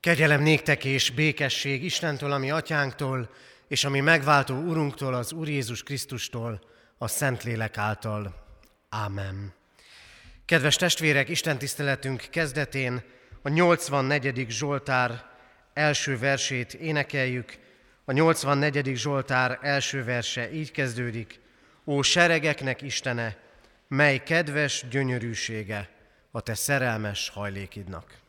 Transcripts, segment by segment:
Kegyelem néktek és békesség Istentől, ami atyánktól, és ami megváltó Urunktól, az Úr Jézus Krisztustól, a Szentlélek által. Ámen. Kedves testvérek, Isten tiszteletünk kezdetén a 84. Zsoltár első versét énekeljük. A 84. Zsoltár első verse így kezdődik. Ó seregeknek Istene, mely kedves gyönyörűsége a te szerelmes hajlékidnak.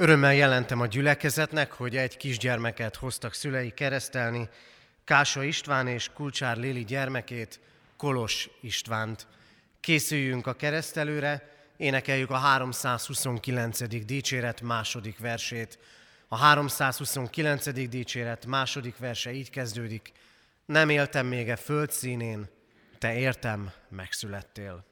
Örömmel jelentem a gyülekezetnek, hogy egy kisgyermeket hoztak szülei keresztelni, Kása István és Kulcsár Lili gyermekét, Kolos Istvánt. Készüljünk a keresztelőre, énekeljük a 329. dicséret második versét. A 329. dicséret második verse így kezdődik. Nem éltem még e föld színén, te értem megszülettél.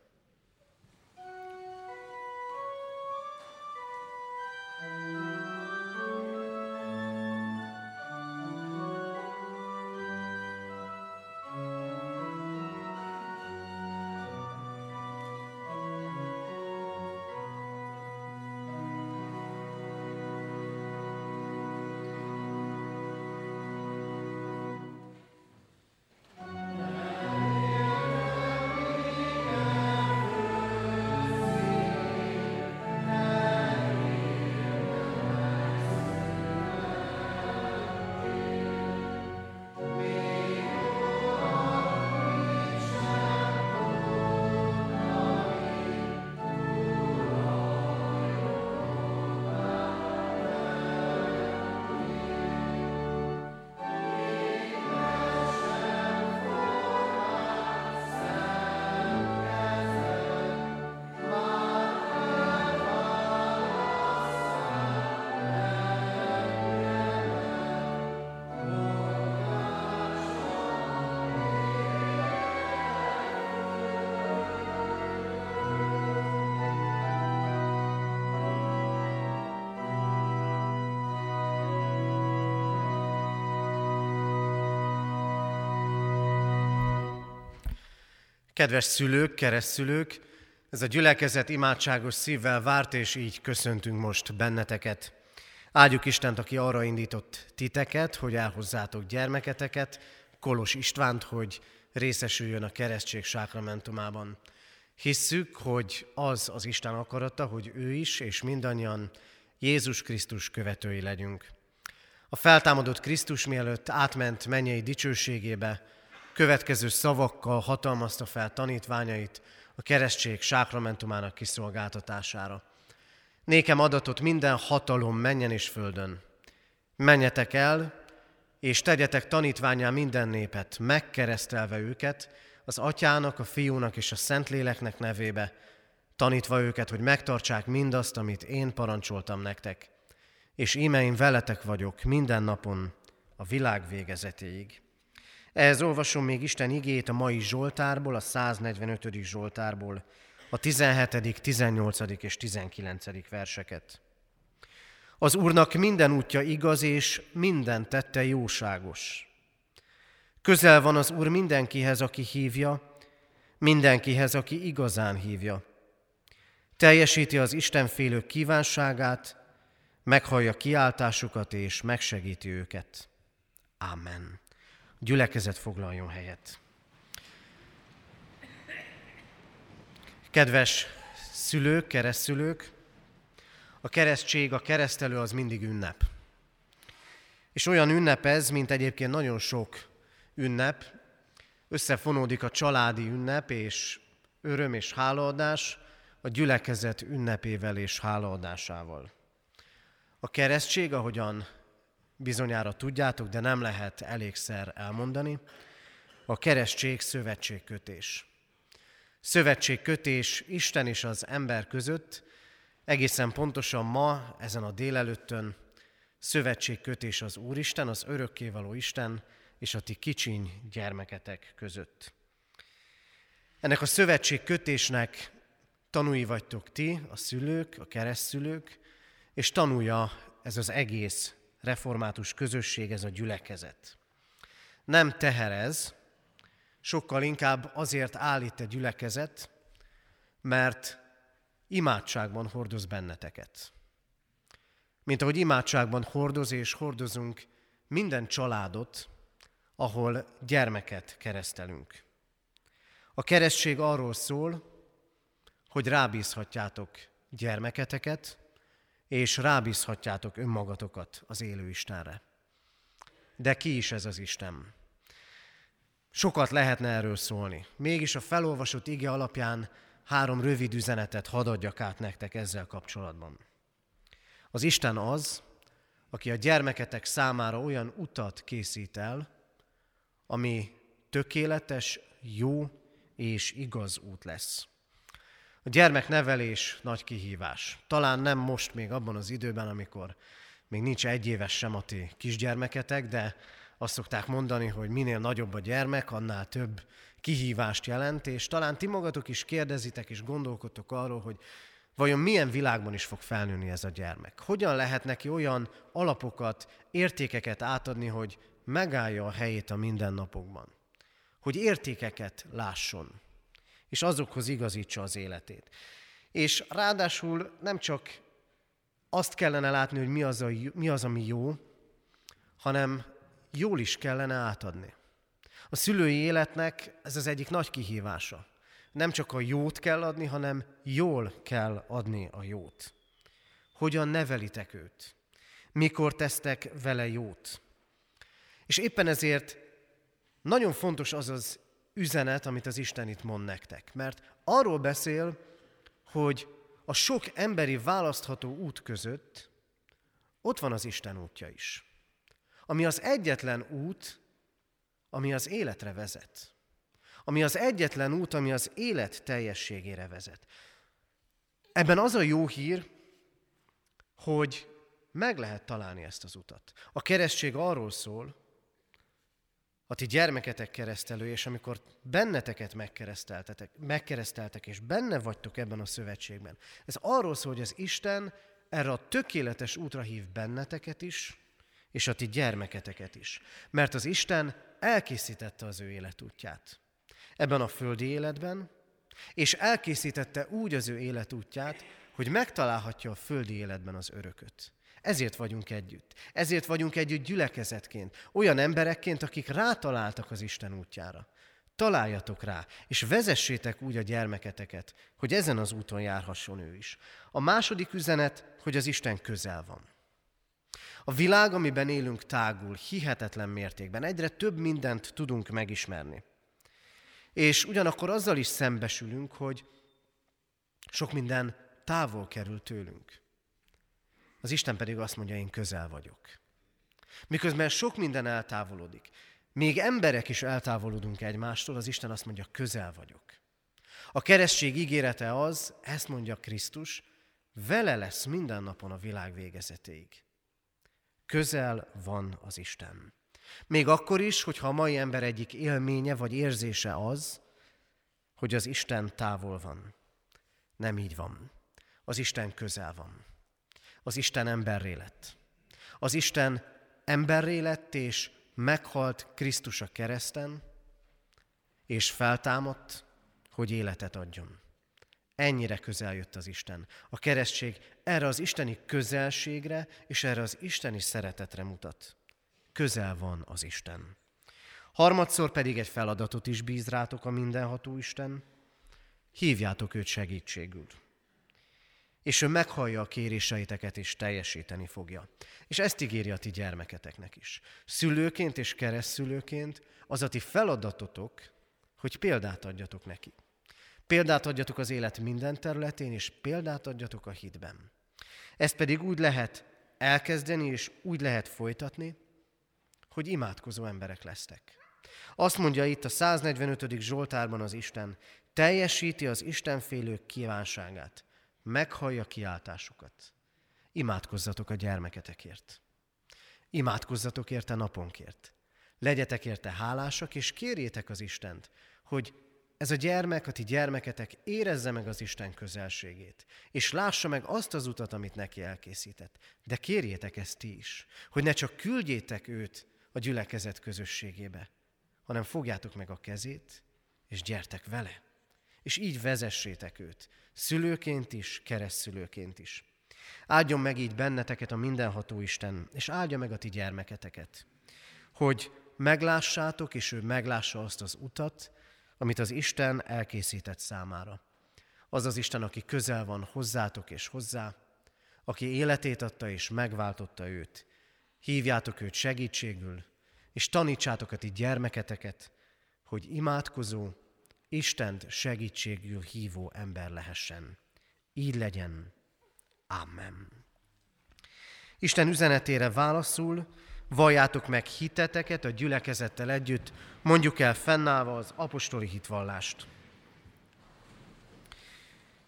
Kedves szülők, keresztszülők, ez a gyülekezet imádságos szívvel várt, és így köszöntünk most benneteket. Áldjuk Istent, aki arra indított titeket, hogy elhozzátok gyermeketeket, Kolos Istvánt, hogy részesüljön a keresztség sákramentumában. Hisszük, hogy az az Isten akarata, hogy ő is, és mindannyian Jézus Krisztus követői legyünk. A feltámadott Krisztus mielőtt átment mennyei dicsőségébe, következő szavakkal hatalmazta fel tanítványait a keresztség sákramentumának kiszolgáltatására. Nékem adatot minden hatalom menjen és földön. Menjetek el, és tegyetek tanítványá minden népet, megkeresztelve őket, az atyának, a fiúnak és a szentléleknek nevébe, tanítva őket, hogy megtartsák mindazt, amit én parancsoltam nektek. És íme én veletek vagyok minden napon a világ végezetéig. Ehhez olvasom még Isten igét a mai Zsoltárból, a 145. Zsoltárból, a 17., 18. és 19. verseket. Az Úrnak minden útja igaz, és minden tette jóságos. Közel van az Úr mindenkihez, aki hívja, mindenkihez, aki igazán hívja. Teljesíti az Istenfélők kívánságát, meghallja kiáltásukat és megsegíti őket. Amen gyülekezet foglaljon helyet. Kedves szülők, keresztszülők, a keresztség, a keresztelő az mindig ünnep. És olyan ünnep ez, mint egyébként nagyon sok ünnep, összefonódik a családi ünnep és öröm és hálaadás a gyülekezet ünnepével és hálaadásával. A keresztség, ahogyan bizonyára tudjátok, de nem lehet elégszer elmondani. A keresztség szövetségkötés. Szövetségkötés Isten és az ember között, egészen pontosan ma, ezen a délelőttön, szövetségkötés az Úristen, az örökkévaló Isten és a ti kicsiny gyermeketek között. Ennek a szövetségkötésnek tanúi vagytok ti, a szülők, a keresztszülők, és tanulja ez az egész református közösség, ez a gyülekezet. Nem teherez, sokkal inkább azért állít egy gyülekezet, mert imádságban hordoz benneteket. Mint ahogy imádságban hordoz és hordozunk minden családot, ahol gyermeket keresztelünk. A keresztség arról szól, hogy rábízhatjátok gyermeketeket, és rábízhatjátok önmagatokat az élő Istenre. De ki is ez az Isten? Sokat lehetne erről szólni. Mégis a felolvasott ige alapján három rövid üzenetet hadd adjak át nektek ezzel kapcsolatban. Az Isten az, aki a gyermeketek számára olyan utat készít el, ami tökéletes, jó és igaz út lesz. A gyermeknevelés nagy kihívás. Talán nem most még abban az időben, amikor még nincs egy éves sem a ti kisgyermeketek, de azt szokták mondani, hogy minél nagyobb a gyermek, annál több kihívást jelent, és talán ti magatok is kérdezitek és gondolkodtok arról, hogy vajon milyen világban is fog felnőni ez a gyermek. Hogyan lehet neki olyan alapokat, értékeket átadni, hogy megállja a helyét a mindennapokban. Hogy értékeket lásson és azokhoz igazítsa az életét. És ráadásul nem csak azt kellene látni, hogy mi az, a, mi az, ami jó, hanem jól is kellene átadni. A szülői életnek ez az egyik nagy kihívása. Nem csak a jót kell adni, hanem jól kell adni a jót. Hogyan nevelitek őt? Mikor tesztek vele jót? És éppen ezért nagyon fontos az az üzenet, amit az Isten itt mond nektek. Mert arról beszél, hogy a sok emberi választható út között ott van az Isten útja is. Ami az egyetlen út, ami az életre vezet. Ami az egyetlen út, ami az élet teljességére vezet. Ebben az a jó hír, hogy meg lehet találni ezt az utat. A keresztség arról szól, a ti gyermeketek keresztelő, és amikor benneteket megkereszteltetek, megkereszteltek, és benne vagytok ebben a szövetségben. Ez arról szól, hogy az Isten erre a tökéletes útra hív benneteket is, és a ti gyermeketeket is. Mert az Isten elkészítette az ő életútját. ebben a földi életben, és elkészítette úgy az ő életútját, hogy megtalálhatja a földi életben az örököt. Ezért vagyunk együtt. Ezért vagyunk együtt gyülekezetként, olyan emberekként, akik rátaláltak az Isten útjára. Találjatok rá, és vezessétek úgy a gyermeketeket, hogy ezen az úton járhasson ő is. A második üzenet, hogy az Isten közel van. A világ, amiben élünk, tágul, hihetetlen mértékben. Egyre több mindent tudunk megismerni. És ugyanakkor azzal is szembesülünk, hogy sok minden távol kerül tőlünk. Az Isten pedig azt mondja, én közel vagyok. Miközben sok minden eltávolodik, még emberek is eltávolodunk egymástól, az Isten azt mondja, közel vagyok. A keresztség ígérete az, ezt mondja Krisztus, vele lesz minden napon a világ végezetéig. Közel van az Isten. Még akkor is, hogyha a mai ember egyik élménye vagy érzése az, hogy az Isten távol van. Nem így van. Az Isten közel van. Az Isten emberré lett. Az Isten emberré lett, és meghalt Krisztus a kereszten, és feltámadt, hogy életet adjon. Ennyire közel jött az Isten. A keresztség erre az isteni közelségre és erre az isteni szeretetre mutat. Közel van az Isten. Harmadszor pedig egy feladatot is bíz rátok a mindenható Isten. Hívjátok őt segítségül és ő meghallja a kéréseiteket, és teljesíteni fogja. És ezt ígéri a ti gyermeketeknek is. Szülőként és keresztszülőként az a ti feladatotok, hogy példát adjatok neki. Példát adjatok az élet minden területén, és példát adjatok a hitben. Ezt pedig úgy lehet elkezdeni, és úgy lehet folytatni, hogy imádkozó emberek lesztek. Azt mondja itt a 145. Zsoltárban az Isten, teljesíti az Istenfélők kívánságát meghallja kiáltásukat. Imádkozzatok a gyermeketekért. Imádkozzatok érte naponkért. Legyetek érte hálásak, és kérjétek az Istent, hogy ez a gyermek, a ti gyermeketek érezze meg az Isten közelségét, és lássa meg azt az utat, amit neki elkészített. De kérjétek ezt ti is, hogy ne csak küldjétek őt a gyülekezet közösségébe, hanem fogjátok meg a kezét, és gyertek vele és így vezessétek őt, szülőként is, keresztszülőként is. Áldjon meg így benneteket a mindenható Isten, és áldja meg a ti gyermeketeket, hogy meglássátok, és ő meglássa azt az utat, amit az Isten elkészített számára. Az az Isten, aki közel van hozzátok és hozzá, aki életét adta és megváltotta őt. Hívjátok őt segítségül, és tanítsátok a ti gyermeketeket, hogy imádkozó, Istent segítségül hívó ember lehessen. Így legyen. Amen. Isten üzenetére válaszul, valljátok meg hiteteket a gyülekezettel együtt, mondjuk el fennállva az apostoli hitvallást.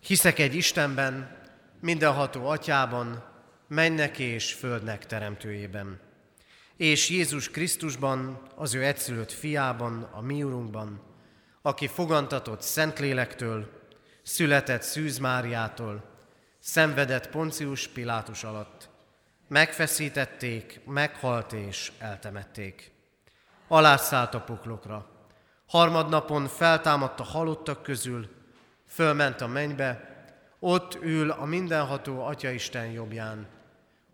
Hiszek egy Istenben, mindenható atyában, mennek és földnek teremtőjében, és Jézus Krisztusban, az ő egyszülött fiában, a mi urunkban, aki fogantatott Szentlélektől, született Szűz Máriától, szenvedett Poncius Pilátus alatt. Megfeszítették, meghalt és eltemették. Alászállt a poklokra. Harmadnapon feltámadt a halottak közül, fölment a mennybe, ott ül a mindenható Atyaisten jobbján.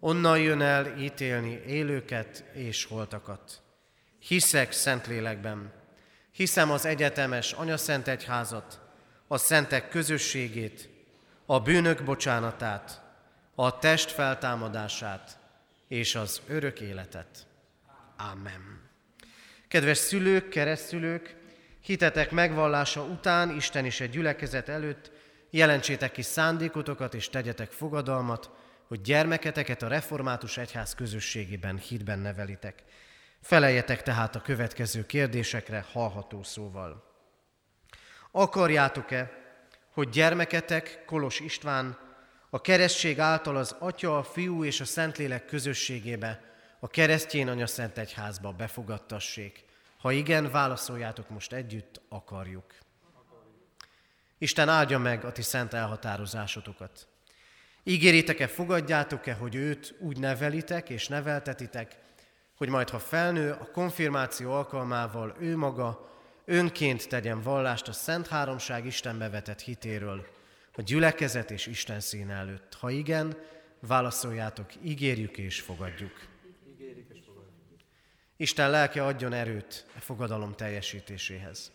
Onnan jön el ítélni élőket és holtakat. Hiszek Szentlélekben, Hiszem az egyetemes anyaszent egyházat, a szentek közösségét, a bűnök bocsánatát, a test feltámadását és az örök életet. Amen. Kedves szülők, keresztülők, hitetek megvallása után Isten is egy gyülekezet előtt jelentsétek ki szándékotokat és tegyetek fogadalmat, hogy gyermeketeket a református egyház közösségében hitben nevelitek. Feleljetek tehát a következő kérdésekre hallható szóval. Akarjátok-e, hogy gyermeketek, Kolos István, a keresztség által az Atya, a Fiú és a Szentlélek közösségébe, a keresztjén Anya Szent Egyházba befogadtassék? Ha igen, válaszoljátok most együtt, akarjuk. Isten áldja meg a ti szent elhatározásotokat. Ígéritek-e, fogadjátok-e, hogy őt úgy nevelitek és neveltetitek, hogy majd ha felnő, a konfirmáció alkalmával ő maga önként tegyen vallást a Szent Háromság Istenbe vetett hitéről, a gyülekezet és Isten szín előtt. Ha igen, válaszoljátok, ígérjük és fogadjuk. Isten lelke adjon erőt a fogadalom teljesítéséhez.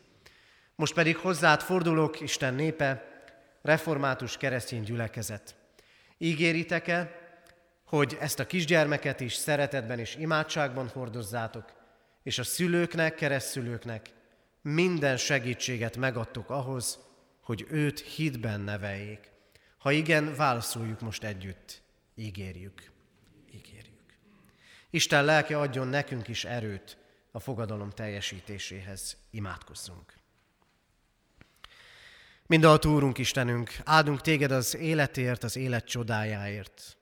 Most pedig hozzád fordulok, Isten népe, református keresztény gyülekezet. Ígéritek-e, hogy ezt a kisgyermeket is szeretetben és imádságban hordozzátok, és a szülőknek, keresztülőknek minden segítséget megadtok ahhoz, hogy őt hitben neveljék. Ha igen, válaszoljuk most együtt. Ígérjük. Ígérjük. Isten lelke adjon nekünk is erőt a fogadalom teljesítéséhez. Imádkozzunk. Mindaltó Úrunk Istenünk, áldunk téged az életért, az élet csodájáért.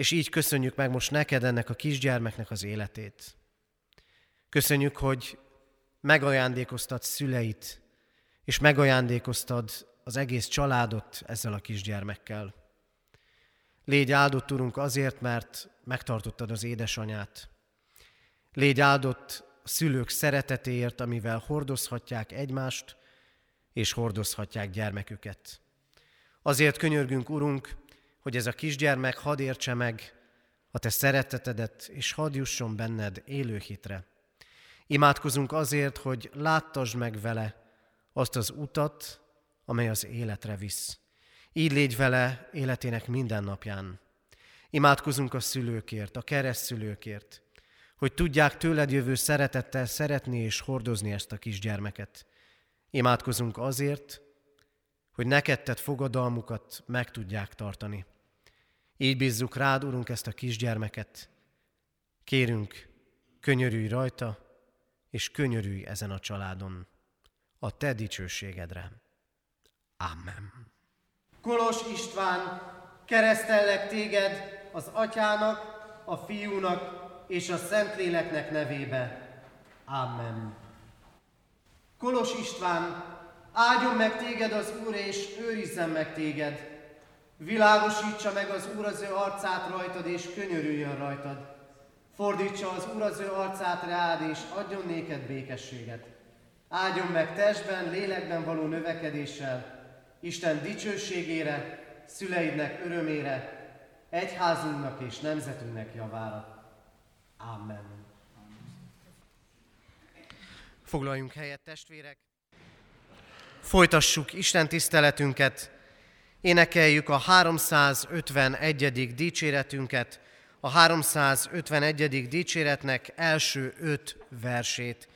És így köszönjük meg most neked ennek a kisgyermeknek az életét. Köszönjük, hogy megajándékoztad szüleit, és megajándékoztad az egész családot ezzel a kisgyermekkel. Légy áldott, Urunk, azért, mert megtartottad az édesanyát. Légy áldott a szülők szeretetéért, amivel hordozhatják egymást, és hordozhatják gyermeküket. Azért könyörgünk, Urunk, hogy ez a kisgyermek hadd értse meg a Te szeretetedet, és hadd jusson benned élő hitre. Imádkozunk azért, hogy láttasd meg vele azt az utat, amely az életre visz. Így légy vele életének minden napján. Imádkozunk a szülőkért, a keresztszülőkért, hogy tudják tőled jövő szeretettel szeretni és hordozni ezt a kisgyermeket. Imádkozunk azért, hogy neked tett fogadalmukat meg tudják tartani. Így bízzuk rád, Urunk, ezt a kisgyermeket. Kérünk, könyörülj rajta, és könyörülj ezen a családon, a te dicsőségedre. Amen. Kolos István, keresztellek téged az atyának, a fiúnak és a Szentléleknek nevébe. Amen. Kolos István, áldjon meg téged az Úr, és őrizzen meg téged. Világosítsa meg az Úr az ő arcát rajtad, és könyörüljön rajtad. Fordítsa az Úr az ő arcát rád, és adjon néked békességet. Áldjon meg testben, lélekben való növekedéssel, Isten dicsőségére, szüleidnek örömére, egyházunknak és nemzetünknek javára. Amen. Foglaljunk helyet, testvérek! Folytassuk Isten tiszteletünket, énekeljük a 351. dicséretünket, a 351. dicséretnek első öt versét.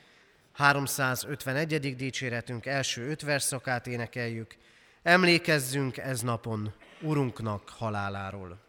351. dicséretünk első öt verszakát énekeljük. Emlékezzünk ez napon Urunknak haláláról.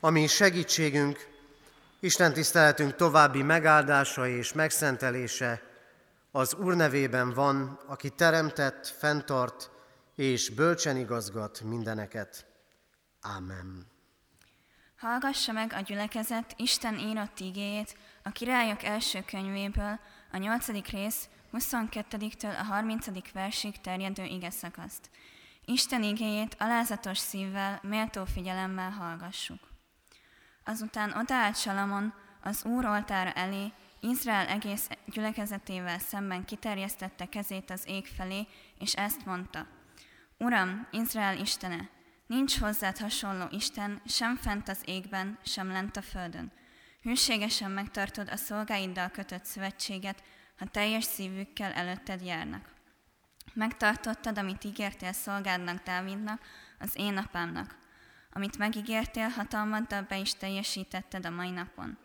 Ami segítségünk, Isten tiszteletünk további megáldása és megszentelése az Úr nevében van, aki teremtett, fenntart és bölcsen igazgat mindeneket. Ámen. Hallgassa meg a gyülekezet Isten írott igéjét a királyok első könyvéből, a nyolcadik rész 22-től a 30. versig terjedő ige szakaszt. Isten igéjét alázatos szívvel, méltó figyelemmel hallgassuk. Azután odaállt Salamon az Úr oltára elé, Izrael egész gyülekezetével szemben kiterjesztette kezét az ég felé, és ezt mondta. Uram, Izrael Istene, nincs hozzád hasonló Isten, sem fent az égben, sem lent a földön. Hűségesen megtartod a szolgáiddal kötött szövetséget, ha teljes szívükkel előtted járnak. Megtartottad, amit ígértél szolgádnak Dávidnak, az én apámnak. Amit megígértél, hatalmaddal be is teljesítetted a mai napon.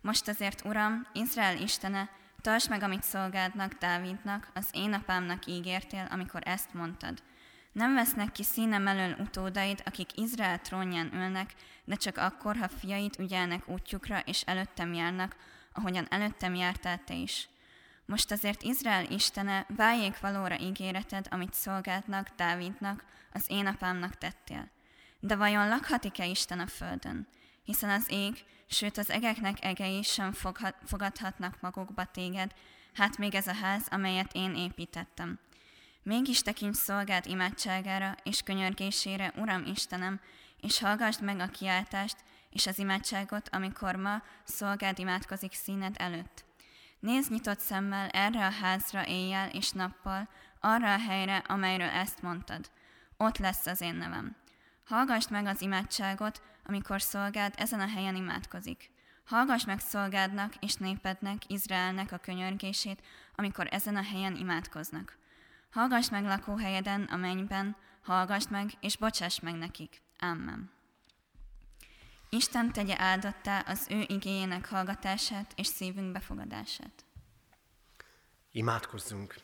Most azért, Uram, Izrael Istene, tartsd meg, amit szolgádnak, Dávidnak, az én apámnak ígértél, amikor ezt mondtad. Nem vesznek ki színem elől utódaid, akik Izrael trónján ülnek, de csak akkor, ha fiait ügyelnek útjukra, és előttem járnak, ahogyan előttem jártál te is. Most azért Izrael Istene, váljék valóra ígéreted, amit szolgáltnak, Dávidnak, az én apámnak tettél. De vajon lakhatik-e Isten a földön? Hiszen az ég, sőt az egeknek egei sem fogadhatnak magukba téged, hát még ez a ház, amelyet én építettem. Mégis tekints szolgált imádságára és könyörgésére, Uram Istenem, és hallgassd meg a kiáltást és az imádságot, amikor ma szolgád imádkozik színed előtt. Nézd nyitott szemmel erre a házra éjjel és nappal, arra a helyre, amelyről ezt mondtad. Ott lesz az én nevem. Hallgass meg az imádságot, amikor szolgád ezen a helyen imádkozik. Hallgass meg szolgádnak és népednek, Izraelnek a könyörgését, amikor ezen a helyen imádkoznak. Hallgass meg lakóhelyeden, a mennyben, hallgass meg, és bocsáss meg nekik. Amen. Isten tegye áldottá az ő igényének hallgatását és szívünk befogadását. Imádkozzunk!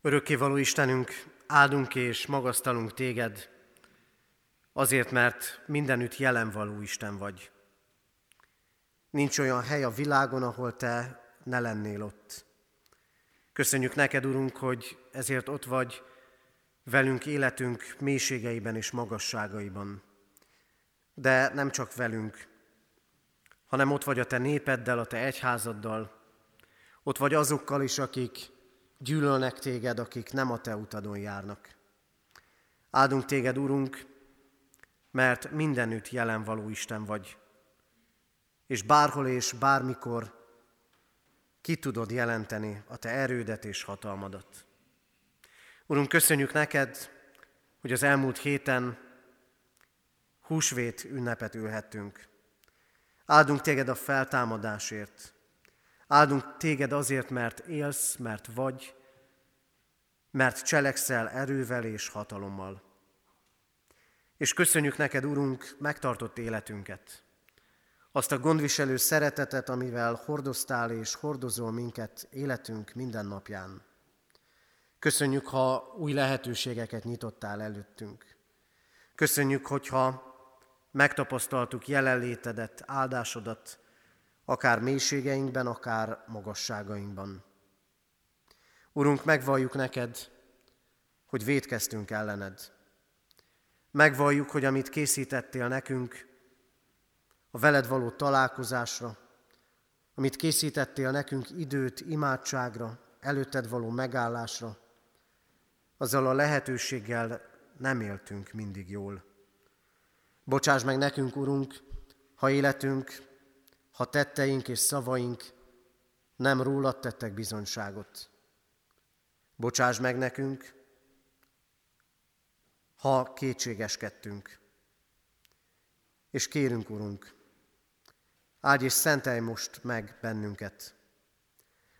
Örökkévaló Istenünk, áldunk és magasztalunk téged, azért, mert mindenütt jelen való Isten vagy. Nincs olyan hely a világon, ahol te ne lennél ott. Köszönjük neked, Urunk, hogy ezért ott vagy velünk életünk mélységeiben és magasságaiban. De nem csak velünk, hanem ott vagy a te népeddel, a te egyházaddal, ott vagy azokkal is, akik gyűlölnek téged, akik nem a te utadon járnak. Áldunk téged, Urunk, mert mindenütt jelen való Isten vagy, és bárhol és bármikor ki tudod jelenteni a te erődet és hatalmadat. Urunk, köszönjük neked, hogy az elmúlt héten húsvét ünnepet ülhettünk. Áldunk téged a feltámadásért. Áldunk téged azért, mert élsz, mert vagy, mert cselekszel erővel és hatalommal. És köszönjük neked, Urunk, megtartott életünket azt a gondviselő szeretetet, amivel hordoztál és hordozol minket életünk minden napján. Köszönjük, ha új lehetőségeket nyitottál előttünk. Köszönjük, hogyha megtapasztaltuk jelenlétedet, áldásodat, akár mélységeinkben, akár magasságainkban. Urunk, megvalljuk neked, hogy védkeztünk ellened. Megvalljuk, hogy amit készítettél nekünk, a veled való találkozásra, amit készítettél nekünk időt imádságra, előtted való megállásra, azzal a lehetőséggel nem éltünk mindig jól. Bocsáss meg nekünk, Urunk, ha életünk, ha tetteink és szavaink nem rólad tettek bizonyságot. Bocsáss meg nekünk, ha kétségeskedtünk. És kérünk, Urunk, Áldj és szentelj most meg bennünket.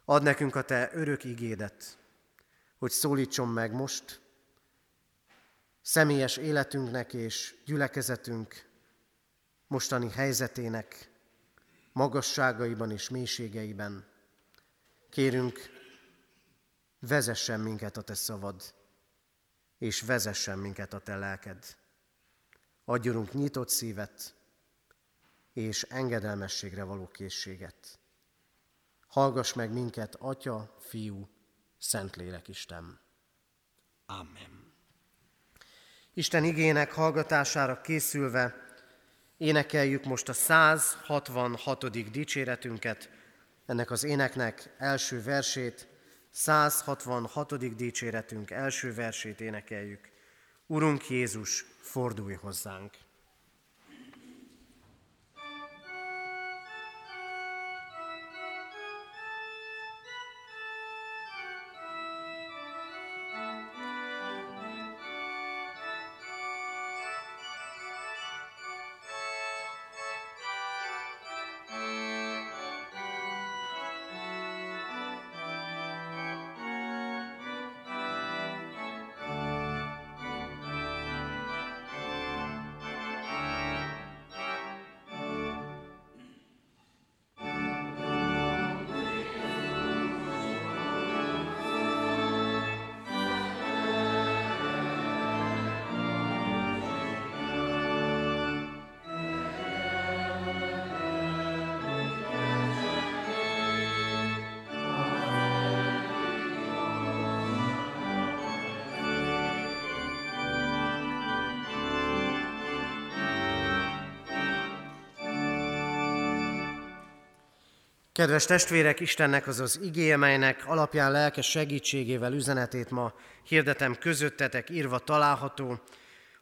Add nekünk a Te örök igédet, hogy szólítson meg most személyes életünknek és gyülekezetünk mostani helyzetének magasságaiban és mélységeiben. Kérünk, vezessen minket a Te szavad, és vezessen minket a Te lelked. Adjunk nyitott szívet, és engedelmességre való készséget. Hallgass meg minket, Atya, Fiú, Szentlélek Isten. Amen. Isten igének hallgatására készülve énekeljük most a 166. dicséretünket, ennek az éneknek első versét, 166. dicséretünk első versét énekeljük. Urunk Jézus, fordulj hozzánk! Kedves testvérek, Istennek az az igéje, melynek alapján lelkes segítségével üzenetét ma hirdetem közöttetek írva található,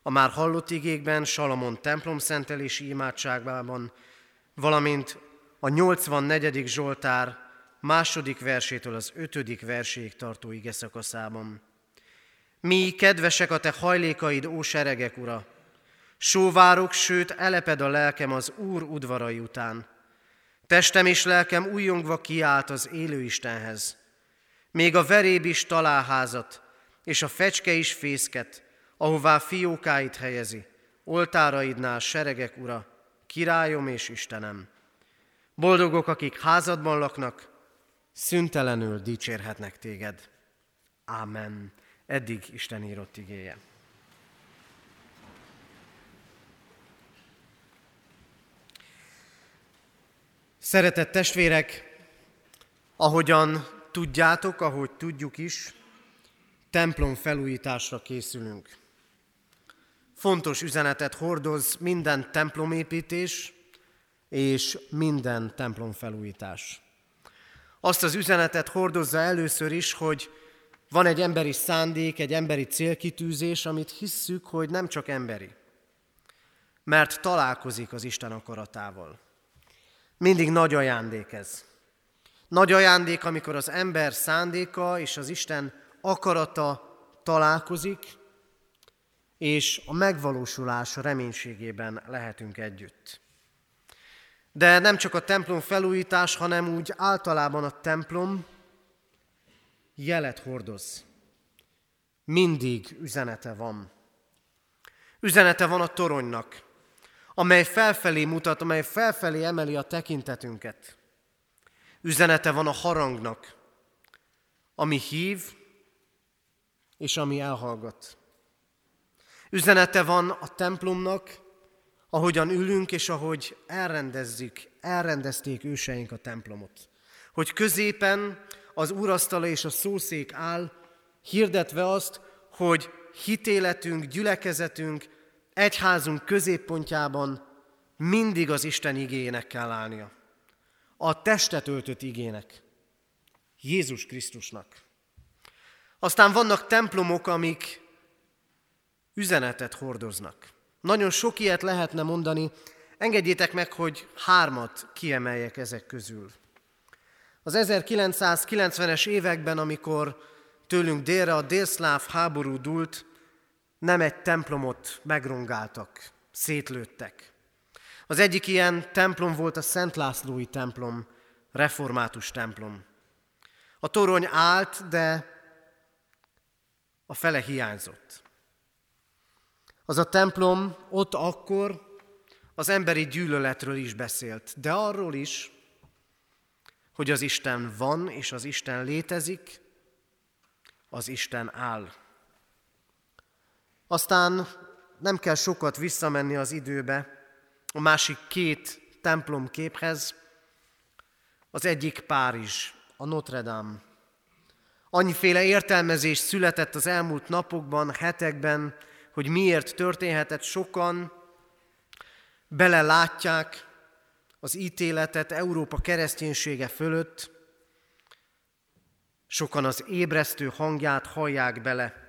a már hallott igékben, Salamon templom szentelési imádságában, valamint a 84. Zsoltár második versétől az ötödik verséig tartó ige szakaszában. Mi kedvesek a te hajlékaid, ó seregek, ura! Sóvárok, sőt, eleped a lelkem az Úr udvarai után – Testem és lelkem újongva kiállt az élő Istenhez. Még a veréb is találházat, és a fecske is fészket, ahová fiókáit helyezi, oltáraidnál seregek ura, királyom és Istenem. Boldogok, akik házadban laknak, szüntelenül dicsérhetnek téged. Ámen. Eddig Isten írott igéje. Szeretett testvérek, ahogyan tudjátok, ahogy tudjuk is, templom felújításra készülünk. Fontos üzenetet hordoz minden templomépítés és minden templom felújítás. Azt az üzenetet hordozza először is, hogy van egy emberi szándék, egy emberi célkitűzés, amit hisszük, hogy nem csak emberi, mert találkozik az Isten akaratával. Mindig nagy ajándék ez. Nagy ajándék, amikor az ember szándéka és az Isten akarata találkozik, és a megvalósulás reménységében lehetünk együtt. De nem csak a templom felújítás, hanem úgy általában a templom jelet hordoz. Mindig üzenete van. Üzenete van a toronynak, amely felfelé mutat, amely felfelé emeli a tekintetünket. Üzenete van a harangnak, ami hív, és ami elhallgat. Üzenete van a templomnak, ahogyan ülünk, és ahogy elrendezzük, elrendezték őseink a templomot. Hogy középen az úrasztala és a szószék áll, hirdetve azt, hogy hitéletünk, gyülekezetünk egyházunk középpontjában mindig az Isten igének kell állnia. A testet öltött igének. Jézus Krisztusnak. Aztán vannak templomok, amik üzenetet hordoznak. Nagyon sok ilyet lehetne mondani, engedjétek meg, hogy hármat kiemeljek ezek közül. Az 1990-es években, amikor tőlünk délre a délszláv háború dúlt, nem egy templomot megrongáltak, szétlőttek. Az egyik ilyen templom volt a Szent Lászlói templom, református templom. A torony állt, de a fele hiányzott. Az a templom ott akkor az emberi gyűlöletről is beszélt, de arról is, hogy az Isten van, és az Isten létezik, az Isten áll. Aztán nem kell sokat visszamenni az időbe, a másik két templom képhez. Az egyik Párizs, a Notre Dame. Annyiféle értelmezés született az elmúlt napokban, hetekben, hogy miért történhetett sokan, belelátják az ítéletet Európa kereszténysége fölött, sokan az ébresztő hangját hallják bele,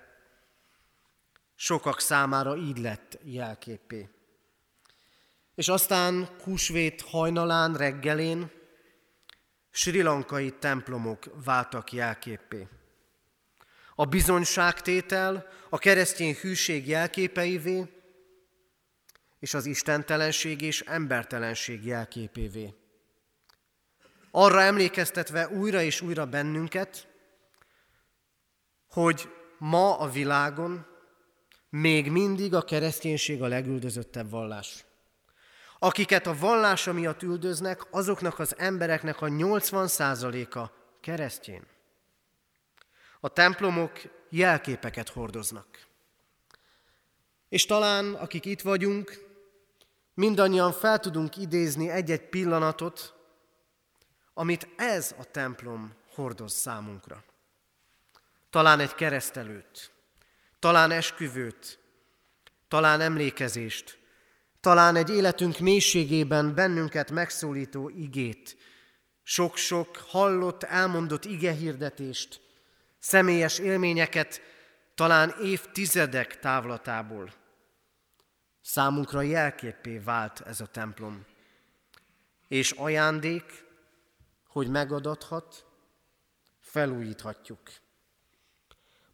sokak számára így lett jelképé. És aztán húsvét hajnalán, reggelén Sri Lankai templomok váltak jelképé. A bizonyságtétel a keresztény hűség jelképeivé, és az istentelenség és embertelenség jelképévé. Arra emlékeztetve újra és újra bennünket, hogy ma a világon még mindig a kereszténység a legüldözöttebb vallás. Akiket a vallása miatt üldöznek, azoknak az embereknek a 80%-a keresztjén. A templomok jelképeket hordoznak. És talán, akik itt vagyunk, mindannyian fel tudunk idézni egy-egy pillanatot, amit ez a templom hordoz számunkra. Talán egy keresztelőt, talán esküvőt, talán emlékezést, talán egy életünk mélységében bennünket megszólító igét, sok-sok hallott, elmondott igehirdetést, személyes élményeket, talán évtizedek távlatából. Számunkra jelképé vált ez a templom, és ajándék, hogy megadathat, felújíthatjuk.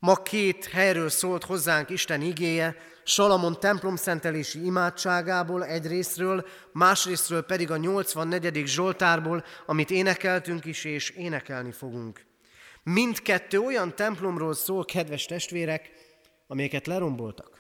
Ma két helyről szólt hozzánk Isten igéje, Salamon templom szentelési imádságából egyrésztről, másrésztről pedig a 84. Zsoltárból, amit énekeltünk is és énekelni fogunk. Mindkettő olyan templomról szól, kedves testvérek, amelyeket leromboltak.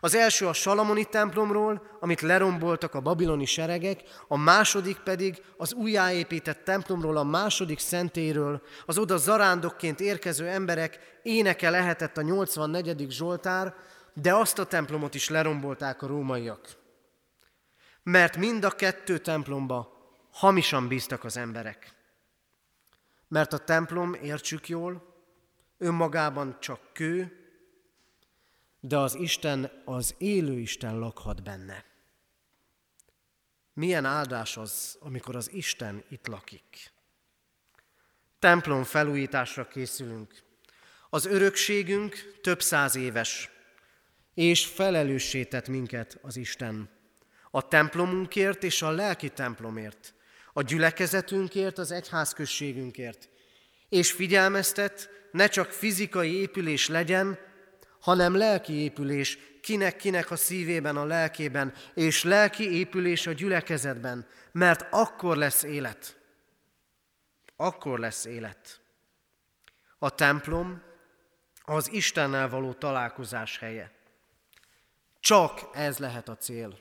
Az első a Salamoni templomról, amit leromboltak a babiloni seregek, a második pedig az újjáépített templomról, a második szentéről, az oda zarándokként érkező emberek éneke lehetett a 84. Zsoltár, de azt a templomot is lerombolták a rómaiak. Mert mind a kettő templomba hamisan bíztak az emberek. Mert a templom, értsük jól, önmagában csak kő, de az Isten, az élő Isten lakhat benne. Milyen áldás az, amikor az Isten itt lakik. Templom felújításra készülünk. Az örökségünk több száz éves, és felelőssé minket az Isten. A templomunkért és a lelki templomért, a gyülekezetünkért, az egyházközségünkért, és figyelmeztet, ne csak fizikai épülés legyen, hanem lelki épülés kinek-kinek a szívében, a lelkében, és lelki épülés a gyülekezetben, mert akkor lesz élet. Akkor lesz élet. A templom az Istennel való találkozás helye. Csak ez lehet a cél.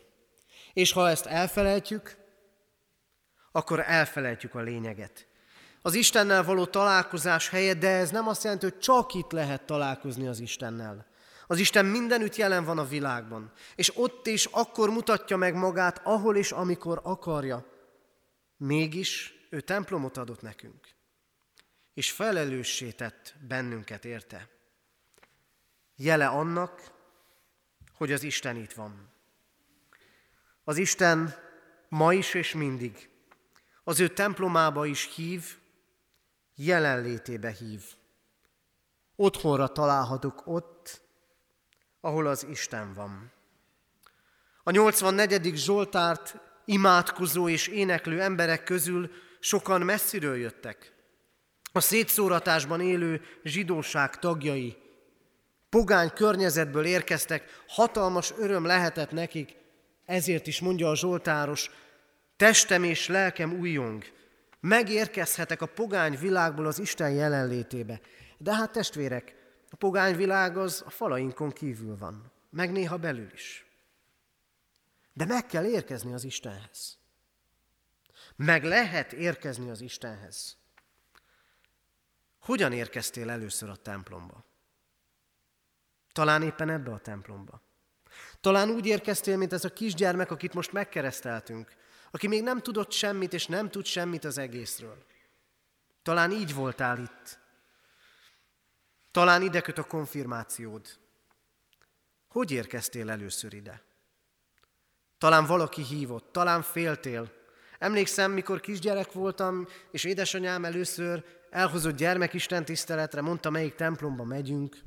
És ha ezt elfelejtjük, akkor elfelejtjük a lényeget. Az Istennel való találkozás helye, de ez nem azt jelenti, hogy csak itt lehet találkozni az Istennel. Az Isten mindenütt jelen van a világban, és ott és akkor mutatja meg magát, ahol és amikor akarja. Mégis ő templomot adott nekünk, és felelőssé tett bennünket érte. Jele annak, hogy az Isten itt van. Az Isten ma is és mindig az ő templomába is hív, jelenlétébe hív. Otthonra találhatok ott, ahol az Isten van. A 84. Zsoltárt imádkozó és éneklő emberek közül sokan messziről jöttek. A szétszóratásban élő zsidóság tagjai, pogány környezetből érkeztek, hatalmas öröm lehetett nekik, ezért is mondja a Zsoltáros, testem és lelkem újjong, megérkezhetek a pogány világból az Isten jelenlétébe. De hát testvérek, a pogány világ az a falainkon kívül van, meg néha belül is. De meg kell érkezni az Istenhez. Meg lehet érkezni az Istenhez. Hogyan érkeztél először a templomba? Talán éppen ebbe a templomba. Talán úgy érkeztél, mint ez a kisgyermek, akit most megkereszteltünk, aki még nem tudott semmit, és nem tud semmit az egészről. Talán így voltál itt. Talán ide köt a konfirmációd. Hogy érkeztél először ide? Talán valaki hívott, talán féltél. Emlékszem, mikor kisgyerek voltam, és édesanyám először elhozott gyermekisten tiszteletre, mondta, melyik templomba megyünk.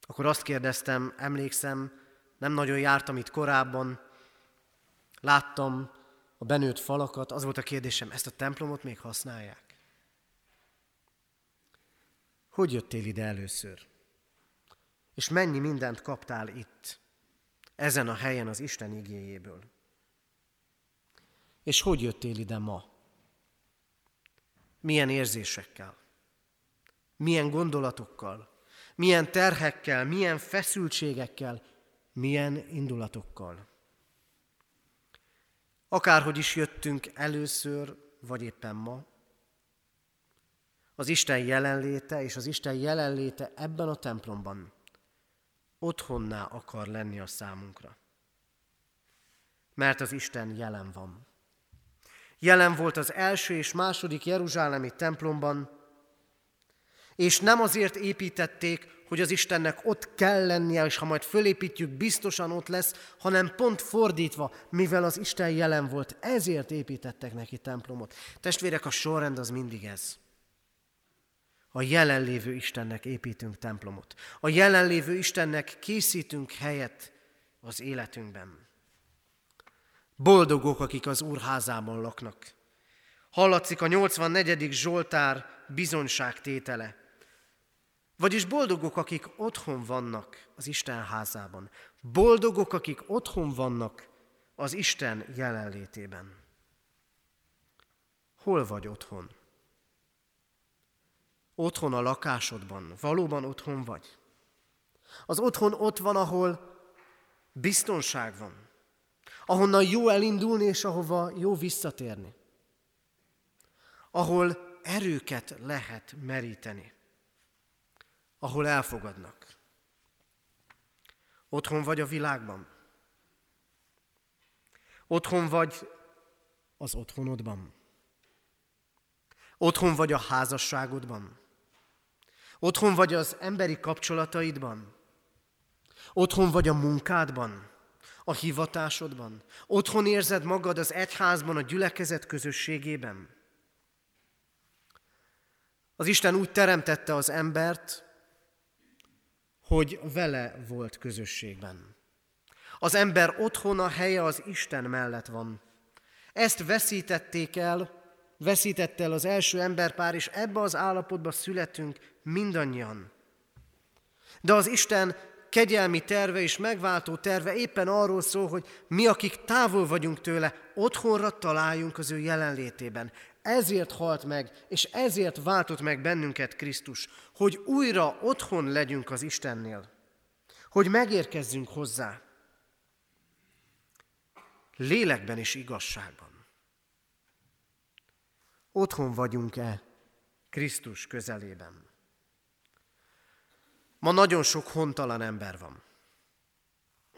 Akkor azt kérdeztem, emlékszem, nem nagyon jártam itt korábban, láttam a benőtt falakat, az volt a kérdésem, ezt a templomot még használják? Hogy jöttél ide először? És mennyi mindent kaptál itt, ezen a helyen az Isten igéjéből? És hogy jöttél ide ma? Milyen érzésekkel? Milyen gondolatokkal? Milyen terhekkel? Milyen feszültségekkel? Milyen indulatokkal? Akárhogy is jöttünk először, vagy éppen ma, az Isten jelenléte és az Isten jelenléte ebben a templomban otthonná akar lenni a számunkra. Mert az Isten jelen van. Jelen volt az első és második Jeruzsálemi templomban, és nem azért építették, hogy az Istennek ott kell lennie, és ha majd fölépítjük, biztosan ott lesz, hanem pont fordítva, mivel az Isten jelen volt, ezért építettek neki templomot. Testvérek, a sorrend az mindig ez. A jelenlévő Istennek építünk templomot. A jelenlévő Istennek készítünk helyet az életünkben. Boldogok, akik az Úr laknak. Hallatszik a 84. Zsoltár bizonyságtétele. Vagyis boldogok, akik otthon vannak az Isten házában. Boldogok, akik otthon vannak az Isten jelenlétében. Hol vagy otthon? Otthon a lakásodban. Valóban otthon vagy? Az otthon ott van, ahol biztonság van. Ahonnan jó elindulni, és ahova jó visszatérni. Ahol erőket lehet meríteni ahol elfogadnak. Otthon vagy a világban. Otthon vagy az otthonodban. Otthon vagy a házasságodban. Otthon vagy az emberi kapcsolataidban. Otthon vagy a munkádban, a hivatásodban. Otthon érzed magad az egyházban, a gyülekezet közösségében. Az Isten úgy teremtette az embert, hogy vele volt közösségben. Az ember otthona helye az Isten mellett van. Ezt veszítették el, veszítette el az első emberpár, és ebbe az állapotba születünk mindannyian. De az Isten kegyelmi terve és megváltó terve éppen arról szól, hogy mi, akik távol vagyunk tőle, otthonra találjunk az ő jelenlétében. Ezért halt meg, és ezért váltott meg bennünket Krisztus, hogy újra otthon legyünk az Istennél, hogy megérkezzünk hozzá. Lélekben és igazságban. Otthon vagyunk-e Krisztus közelében? Ma nagyon sok hontalan ember van,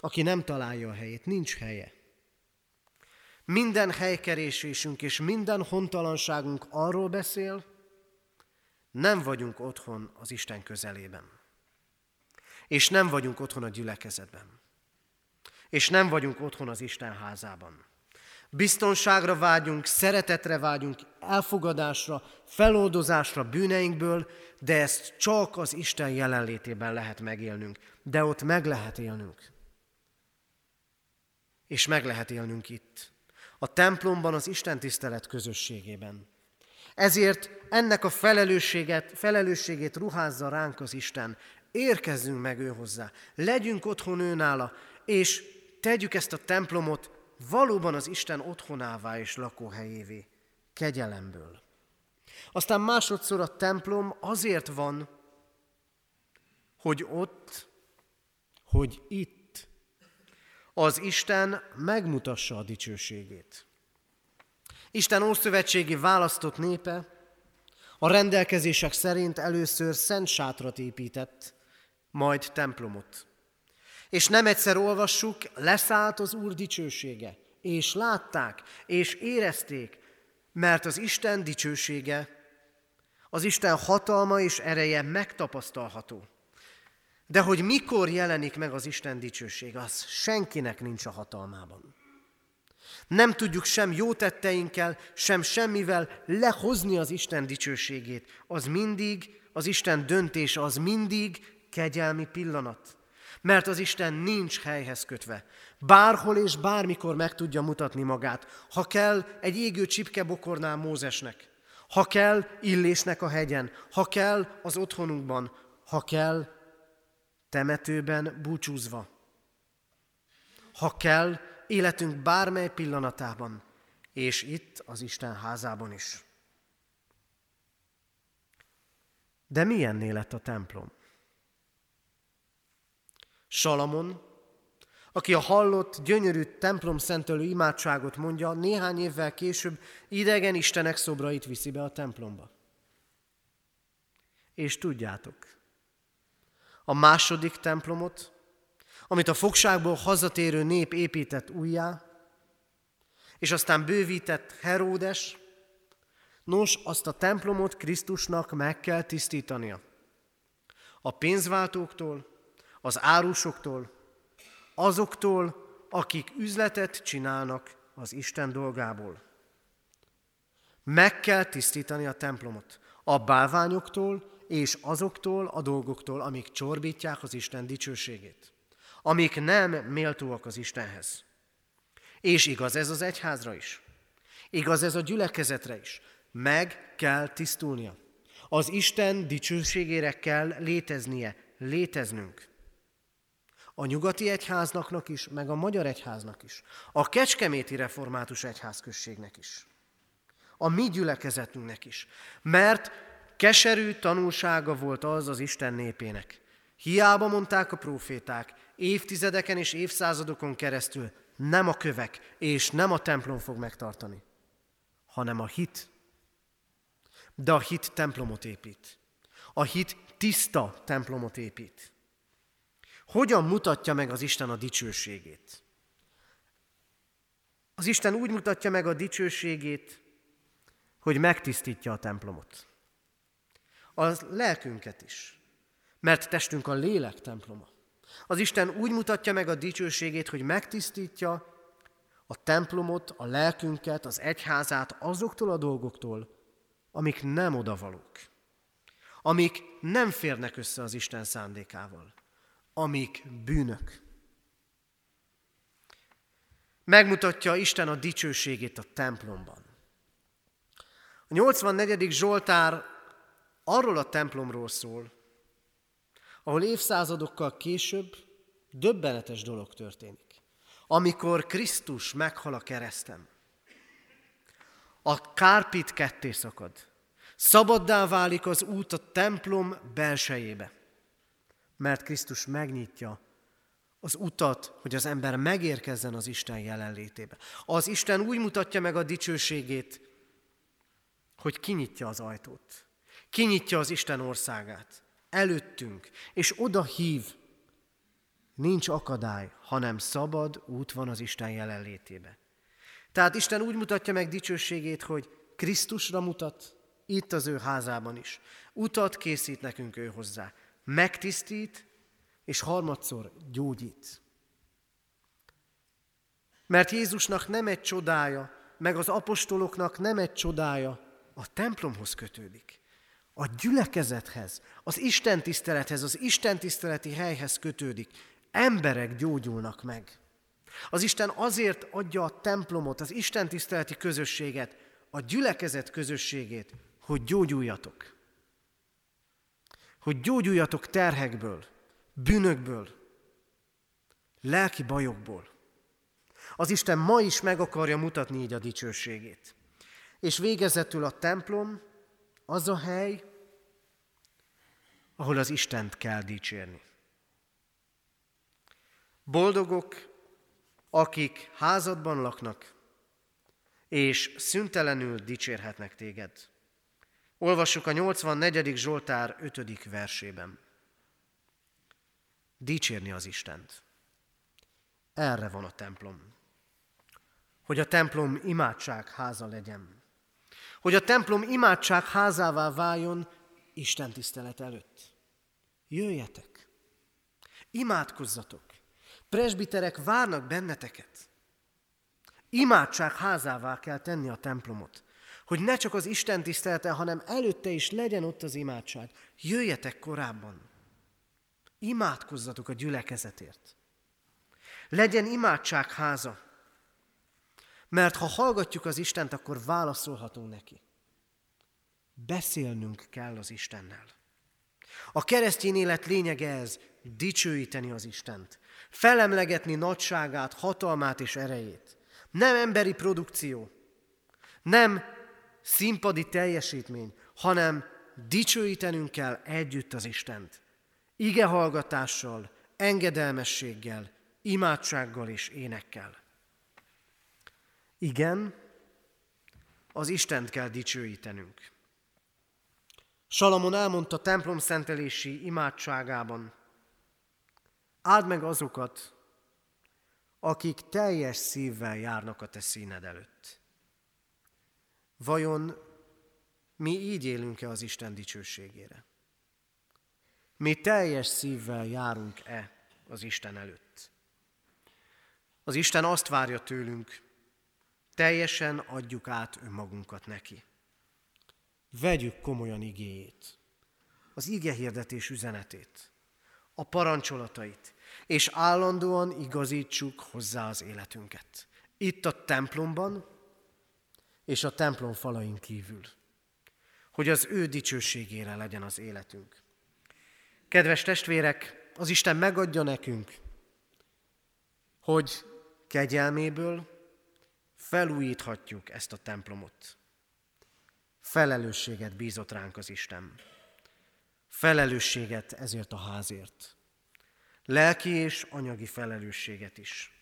aki nem találja a helyét, nincs helye. Minden helykerésésünk és minden hontalanságunk arról beszél, nem vagyunk otthon az Isten közelében. És nem vagyunk otthon a gyülekezetben. És nem vagyunk otthon az Isten házában. Biztonságra vágyunk, szeretetre vágyunk, elfogadásra, feloldozásra bűneinkből, de ezt csak az Isten jelenlétében lehet megélnünk. De ott meg lehet élnünk. És meg lehet élnünk itt a templomban, az Isten tisztelet közösségében. Ezért ennek a felelősséget, felelősségét ruházza ránk az Isten. Érkezzünk meg ő hozzá, legyünk otthon ő és tegyük ezt a templomot valóban az Isten otthonává és lakóhelyévé, kegyelemből. Aztán másodszor a templom azért van, hogy ott, hogy itt az Isten megmutassa a dicsőségét. Isten ószövetségi választott népe a rendelkezések szerint először szent sátrat épített, majd templomot. És nem egyszer olvassuk, leszállt az Úr dicsősége, és látták, és érezték, mert az Isten dicsősége, az Isten hatalma és ereje megtapasztalható. De hogy mikor jelenik meg az Isten dicsőség, az senkinek nincs a hatalmában. Nem tudjuk sem jó tetteinkkel, sem semmivel lehozni az Isten dicsőségét. Az mindig, az Isten döntése, az mindig kegyelmi pillanat. Mert az Isten nincs helyhez kötve. Bárhol és bármikor meg tudja mutatni magát. Ha kell, egy égő csipke bokornál Mózesnek. Ha kell, illésnek a hegyen. Ha kell, az otthonunkban. Ha kell, temetőben búcsúzva. Ha kell, életünk bármely pillanatában, és itt az Isten házában is. De milyenné lett a templom? Salamon, aki a hallott, gyönyörű templom szentelő imádságot mondja, néhány évvel később idegen istenek szobrait viszi be a templomba. És tudjátok, a második templomot, amit a fogságból hazatérő nép épített újjá, és aztán bővített Heródes, nos, azt a templomot Krisztusnak meg kell tisztítania. A pénzváltóktól, az árusoktól, azoktól, akik üzletet csinálnak az Isten dolgából. Meg kell tisztítani a templomot a bálványoktól és azoktól a dolgoktól, amik csorbítják az Isten dicsőségét, amik nem méltóak az Istenhez. És igaz ez az egyházra is. Igaz ez a gyülekezetre is. Meg kell tisztulnia. Az Isten dicsőségére kell léteznie, léteznünk. A nyugati egyháznak is, meg a magyar egyháznak is. A kecskeméti református egyházközségnek is. A mi gyülekezetünknek is. Mert keserű tanulsága volt az az Isten népének. Hiába mondták a proféták, évtizedeken és évszázadokon keresztül nem a kövek és nem a templom fog megtartani, hanem a hit. De a hit templomot épít. A hit tiszta templomot épít. Hogyan mutatja meg az Isten a dicsőségét? Az Isten úgy mutatja meg a dicsőségét, hogy megtisztítja a templomot. A lelkünket is, mert testünk a lélek temploma. Az Isten úgy mutatja meg a dicsőségét, hogy megtisztítja a templomot, a lelkünket, az egyházát azoktól a dolgoktól, amik nem odavalók, amik nem férnek össze az Isten szándékával amik bűnök. Megmutatja Isten a dicsőségét a templomban. A 84. Zsoltár arról a templomról szól, ahol évszázadokkal később döbbenetes dolog történik. Amikor Krisztus meghal a kereszten, a kárpit ketté szakad, szabaddá válik az út a templom belsejébe mert Krisztus megnyitja az utat, hogy az ember megérkezzen az Isten jelenlétébe. Az Isten úgy mutatja meg a dicsőségét, hogy kinyitja az ajtót. Kinyitja az Isten országát előttünk, és oda hív. Nincs akadály, hanem szabad út van az Isten jelenlétébe. Tehát Isten úgy mutatja meg dicsőségét, hogy Krisztusra mutat, itt az ő házában is. Utat készít nekünk ő hozzá megtisztít, és harmadszor gyógyít. Mert Jézusnak nem egy csodája, meg az apostoloknak nem egy csodája, a templomhoz kötődik. A gyülekezethez, az Isten tisztelethez, az Isten tiszteleti helyhez kötődik. Emberek gyógyulnak meg. Az Isten azért adja a templomot, az Isten tiszteleti közösséget, a gyülekezet közösségét, hogy gyógyuljatok hogy gyógyuljatok terhekből, bűnökből, lelki bajokból. Az Isten ma is meg akarja mutatni így a dicsőségét. És végezetül a templom az a hely, ahol az Istent kell dicsérni. Boldogok, akik házadban laknak, és szüntelenül dicsérhetnek téged. Olvassuk a 84. Zsoltár 5. versében. Dicsérni az Istent. Erre van a templom. hogy a templom imádság háza legyen. Hogy a templom imádság házává váljon Isten tisztelet előtt. Jöjjetek! Imádkozzatok! Presbiterek várnak benneteket. Imádság házává kell tenni a templomot. Hogy ne csak az Isten tisztelete, hanem előtte is legyen ott az imádság. Jöjjetek korábban. Imádkozzatok a gyülekezetért. Legyen imádság háza. Mert ha hallgatjuk az Istent, akkor válaszolhatunk neki. Beszélnünk kell az Istennel. A keresztény élet lényege ez, dicsőíteni az Istent, felemlegetni nagyságát, hatalmát és erejét. Nem emberi produkció, nem színpadi teljesítmény, hanem dicsőítenünk kell együtt az Istent. Ige hallgatással, engedelmességgel, imádsággal és énekkel. Igen, az Istent kell dicsőítenünk. Salamon elmondta templom szentelési imádságában, áld meg azokat, akik teljes szívvel járnak a te színed előtt. Vajon mi így élünk-e az Isten dicsőségére? Mi teljes szívvel járunk-e az Isten előtt? Az Isten azt várja tőlünk, teljesen adjuk át önmagunkat neki. Vegyük komolyan igéjét, az ige hirdetés üzenetét, a parancsolatait, és állandóan igazítsuk hozzá az életünket. Itt a templomban, és a templom falain kívül, hogy az ő dicsőségére legyen az életünk. Kedves testvérek, az Isten megadja nekünk, hogy kegyelméből felújíthatjuk ezt a templomot. Felelősséget bízott ránk az Isten. Felelősséget ezért a házért. Lelki és anyagi felelősséget is.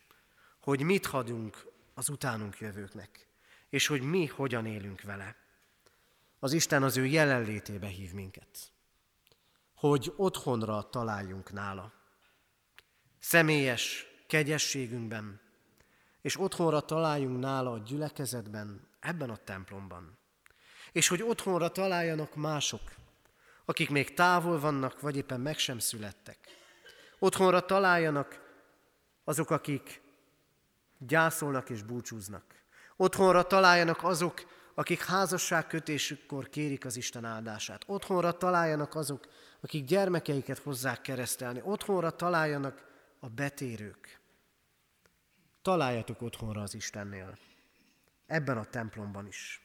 Hogy mit hadunk az utánunk jövőknek, és hogy mi hogyan élünk vele. Az Isten az ő jelenlétébe hív minket. Hogy otthonra találjunk nála. Személyes kegyességünkben, és otthonra találjunk nála a gyülekezetben, ebben a templomban. És hogy otthonra találjanak mások, akik még távol vannak, vagy éppen meg sem születtek. Otthonra találjanak azok, akik gyászolnak és búcsúznak. Otthonra találjanak azok, akik házasságkötésükkor kérik az Isten áldását. Otthonra találjanak azok, akik gyermekeiket hozzák keresztelni. Otthonra találjanak a betérők. Találjatok otthonra az Istennél. Ebben a templomban is.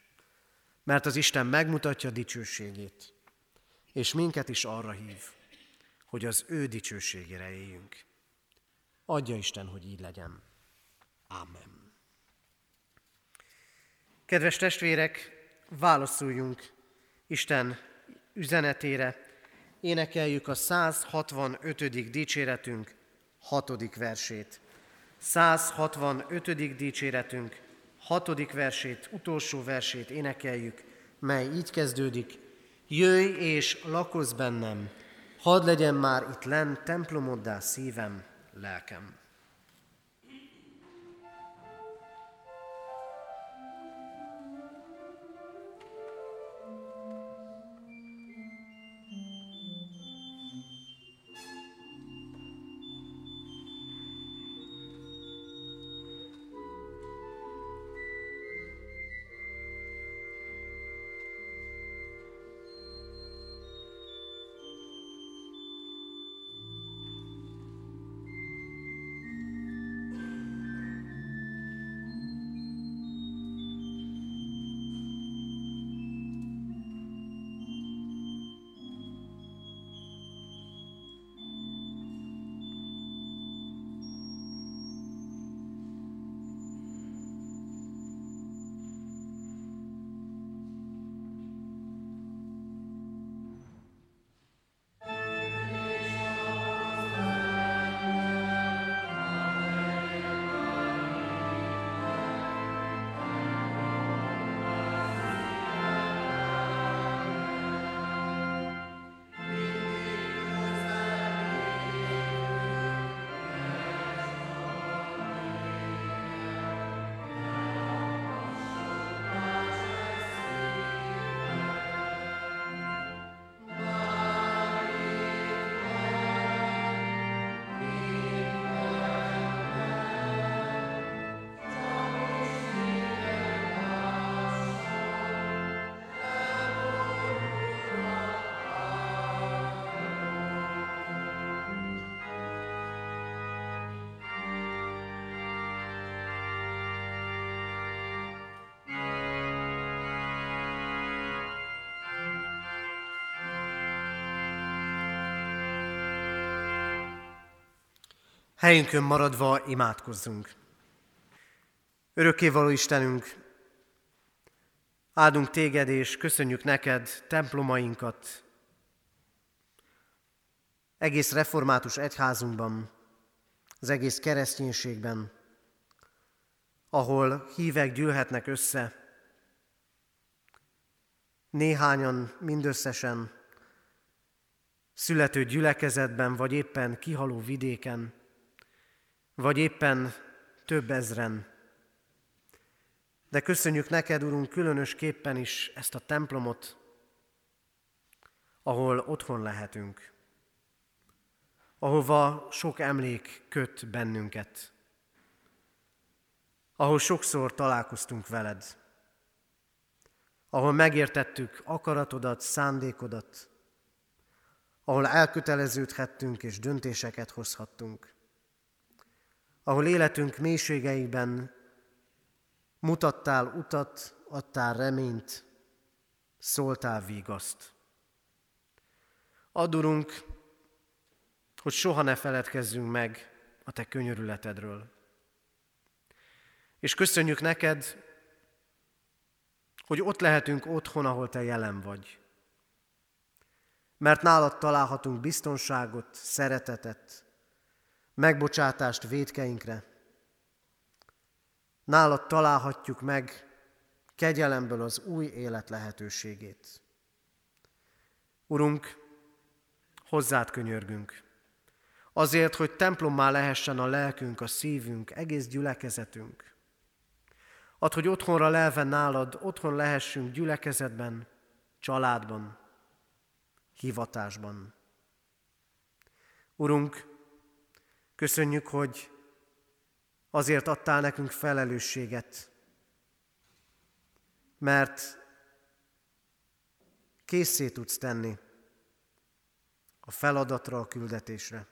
Mert az Isten megmutatja dicsőségét, és minket is arra hív, hogy az ő dicsőségére éljünk. Adja Isten, hogy így legyen. Amen. Kedves testvérek, válaszoljunk Isten üzenetére. Énekeljük a 165. dicséretünk 6. versét. 165. dicséretünk, hatodik versét, utolsó versét énekeljük, mely így kezdődik. Jöjj és lakozz bennem, hadd legyen már itt len templomoddá szívem, lelkem. Helyünkön maradva imádkozzunk. Örökkévaló Istenünk, áldunk téged és köszönjük neked templomainkat, egész református egyházunkban, az egész kereszténységben, ahol hívek gyűlhetnek össze, néhányan mindösszesen születő gyülekezetben, vagy éppen kihaló vidéken, vagy éppen több ezren. De köszönjük neked, Urunk, különösképpen is ezt a templomot, ahol otthon lehetünk, ahova sok emlék köt bennünket, ahol sokszor találkoztunk veled, ahol megértettük akaratodat, szándékodat, ahol elköteleződhettünk és döntéseket hozhattunk, ahol életünk mélységeiben mutattál utat, adtál reményt, szóltál vígaszt. Adurunk, hogy soha ne feledkezzünk meg a Te könyörületedről. És köszönjük neked, hogy ott lehetünk otthon, ahol Te jelen vagy. Mert nálad találhatunk biztonságot, szeretetet, megbocsátást védkeinkre. Nálad találhatjuk meg kegyelemből az új élet lehetőségét. Urunk, hozzád könyörgünk, azért, hogy templommá lehessen a lelkünk, a szívünk, egész gyülekezetünk. Ad, hogy otthonra lelve nálad, otthon lehessünk gyülekezetben, családban, hivatásban. Urunk, köszönjük, hogy azért adtál nekünk felelősséget, mert készé tudsz tenni a feladatra, a küldetésre.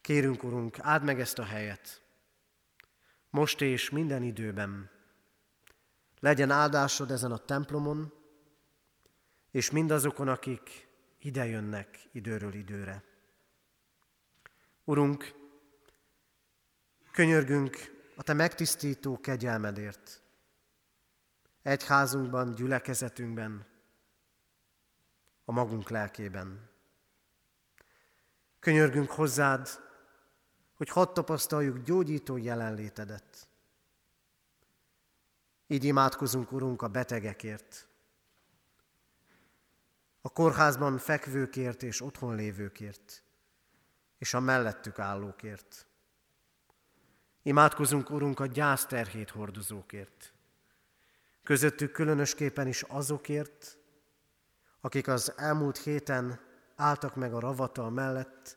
Kérünk, Urunk, áld meg ezt a helyet, most és minden időben. Legyen áldásod ezen a templomon, és mindazokon, akik ide jönnek időről időre. Urunk, könyörgünk a Te megtisztító kegyelmedért, egyházunkban, gyülekezetünkben, a magunk lelkében. Könyörgünk hozzád, hogy hadd tapasztaljuk gyógyító jelenlétedet. Így imádkozunk, Urunk, a betegekért, a kórházban fekvőkért és otthon lévőkért, és a mellettük állókért. Imádkozunk, Urunk, a gyászterhét hordozókért. Közöttük különösképpen is azokért, akik az elmúlt héten álltak meg a ravata mellett,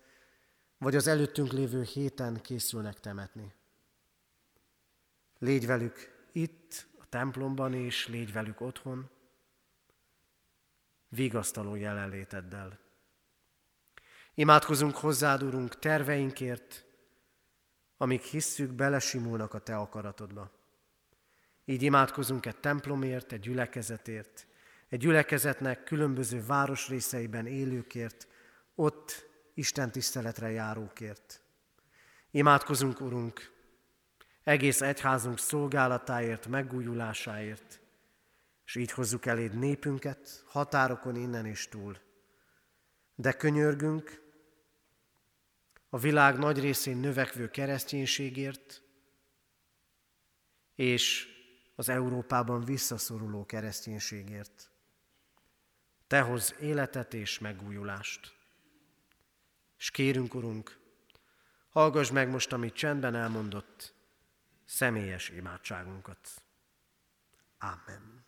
vagy az előttünk lévő héten készülnek temetni. Légy velük itt, a templomban, és légy velük otthon, vigasztaló jelenléteddel. Imádkozunk hozzád, Urunk, terveinkért, amik hisszük belesimulnak a Te akaratodba. Így imádkozunk egy templomért, egy gyülekezetért, egy gyülekezetnek különböző városrészeiben élőkért, ott Isten tiszteletre járókért. Imádkozunk, Urunk, egész egyházunk szolgálatáért, megújulásáért, és így hozzuk eléd népünket, határokon innen és túl. De könyörgünk a világ nagy részén növekvő kereszténységért, és az Európában visszaszoruló kereszténységért. Te hoz életet és megújulást. És kérünk, Urunk, hallgass meg most, amit csendben elmondott, személyes imádságunkat. Amen.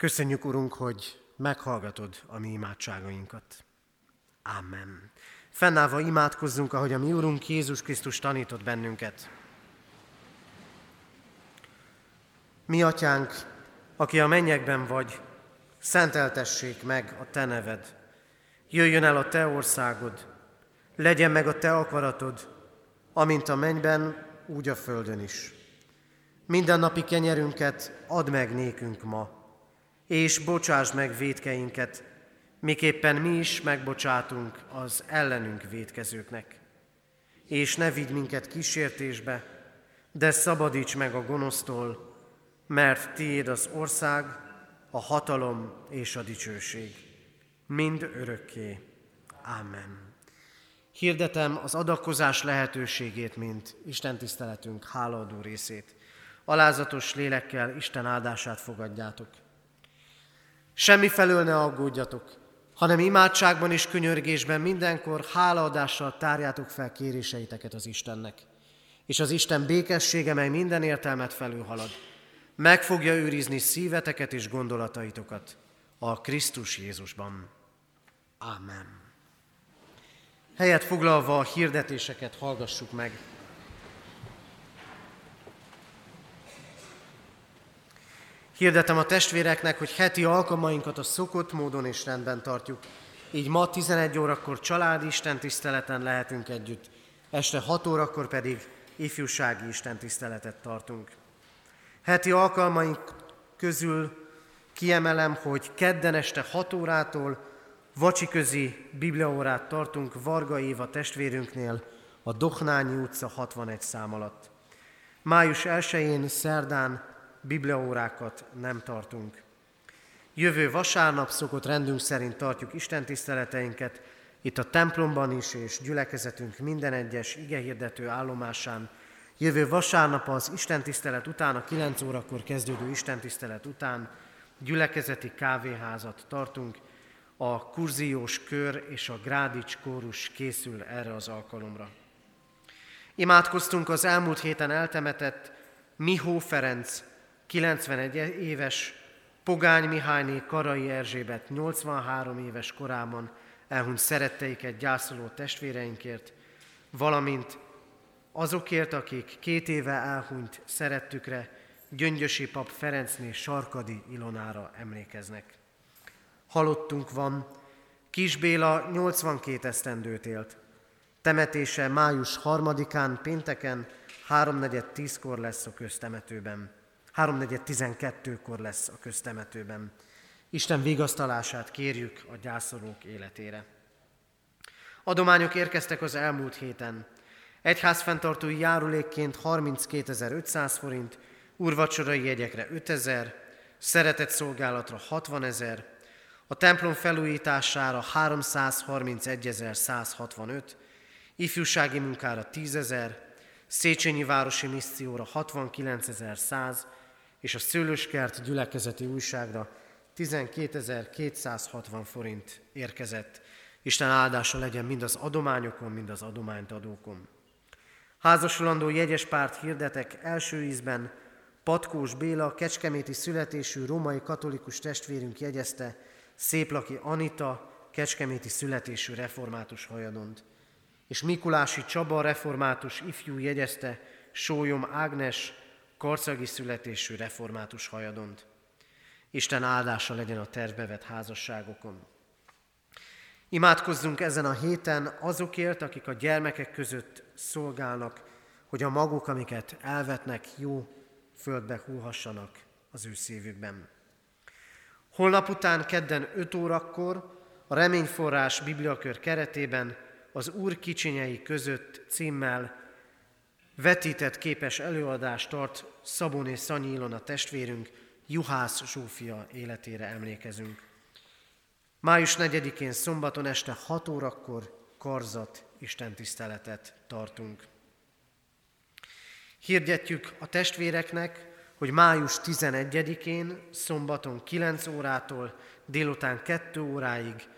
Köszönjük, Urunk, hogy meghallgatod a mi imádságainkat. Amen. Fennállva imádkozzunk, ahogy a mi Urunk Jézus Krisztus tanított bennünket. Mi atyánk, aki a mennyekben vagy, szenteltessék meg a te neved. Jöjjön el a te országod, legyen meg a te akaratod, amint a mennyben, úgy a földön is. Minden napi kenyerünket add meg nékünk ma, és bocsáss meg védkeinket, miképpen mi is megbocsátunk az ellenünk védkezőknek. És ne vigy minket kísértésbe, de szabadíts meg a gonosztól, mert tiéd az ország, a hatalom és a dicsőség, mind örökké. Amen. Hirdetem az adakozás lehetőségét, mint Isten tiszteletünk hálaadó részét. Alázatos lélekkel Isten áldását fogadjátok. Semmi felől ne aggódjatok, hanem imádságban és könyörgésben mindenkor hálaadással tárjátok fel kéréseiteket az Istennek. És az Isten békessége, mely minden értelmet felülhalad, meg fogja őrizni szíveteket és gondolataitokat a Krisztus Jézusban. Amen. Helyet foglalva a hirdetéseket hallgassuk meg. Hirdetem a testvéreknek, hogy heti alkalmainkat a szokott módon és rendben tartjuk. Így ma 11 órakor családi istentiszteleten lehetünk együtt, este 6 órakor pedig ifjúsági istentiszteletet tartunk. Heti alkalmaink közül kiemelem, hogy kedden este 6 órától vacsiközi bibliaórát tartunk Varga Éva testvérünknél a Dohnányi utca 61 szám alatt. Május 1-én szerdán bibliaórákat nem tartunk. Jövő vasárnap szokott rendünk szerint tartjuk Isten tiszteleteinket, itt a templomban is és gyülekezetünk minden egyes igehirdető állomásán. Jövő vasárnap az Isten tisztelet után, a 9 órakor kezdődő Isten tisztelet után gyülekezeti kávéházat tartunk. A kurziós kör és a grádics kórus készül erre az alkalomra. Imádkoztunk az elmúlt héten eltemetett Mihó Ferenc 91 éves, Pogány Mihályné Karai Erzsébet 83 éves korában elhunyt szeretteiket gyászoló testvéreinkért, valamint azokért, akik két éve elhunyt szerettükre, Gyöngyösi pap Ferencné Sarkadi Ilonára emlékeznek. Halottunk van, Kis Béla 82 esztendőt élt. Temetése május 3-án, pénteken, 3.4.10-kor lesz a köztemetőben. 3.4.12-kor lesz a köztemetőben. Isten vigasztalását kérjük a gyászolók életére. Adományok érkeztek az elmúlt héten. Egyházfenntartói járulékként 32.500 forint, urvacsorai jegyekre 5000, szeretett szolgálatra 60 ezer, a templom felújítására 331.165, ifjúsági munkára 10 ezer, Széchenyi Városi Misszióra 69.100 és a Szőlőskert gyülekezeti újságra 12.260 forint érkezett. Isten áldása legyen mind az adományokon, mind az adományt adókon. Házasulandó jegyes párt hirdetek első ízben Patkós Béla, kecskeméti születésű római katolikus testvérünk jegyezte Széplaki Anita, kecskeméti születésű református hajadont. És Mikulási Csaba református ifjú jegyezte Sólyom Ágnes, karcagi születésű református hajadont. Isten áldása legyen a tervbevet házasságokon. Imádkozzunk ezen a héten azokért, akik a gyermekek között szolgálnak, hogy a maguk, amiket elvetnek, jó földbe húhassanak az ő szívükben. Holnap után kedden 5 órakor a Reményforrás Bibliakör keretében az Úr kicsinyei között címmel vetített képes előadást tart Szabon és Szanyi Ilona testvérünk, Juhász Zsófia életére emlékezünk. Május 4-én szombaton este 6 órakor karzat istentiszteletet tartunk. Hirdetjük a testvéreknek, hogy május 11-én, szombaton 9 órától délután 2 óráig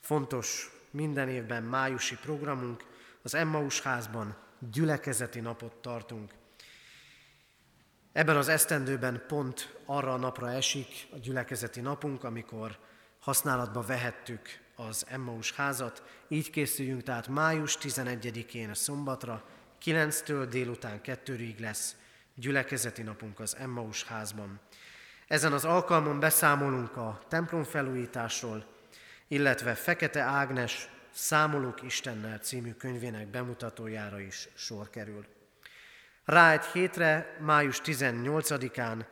fontos minden évben májusi programunk, az Emmaus házban gyülekezeti napot tartunk. Ebben az esztendőben pont arra a napra esik a gyülekezeti napunk, amikor használatba vehettük az Emmaus házat. Így készüljünk tehát május 11-én a szombatra, 9-től délután 2-ig lesz gyülekezeti napunk az Emmaus házban. Ezen az alkalmon beszámolunk a templom felújításról, illetve Fekete Ágnes Számolók Istennel című könyvének bemutatójára is sor kerül. Rá egy hétre, május 18-án,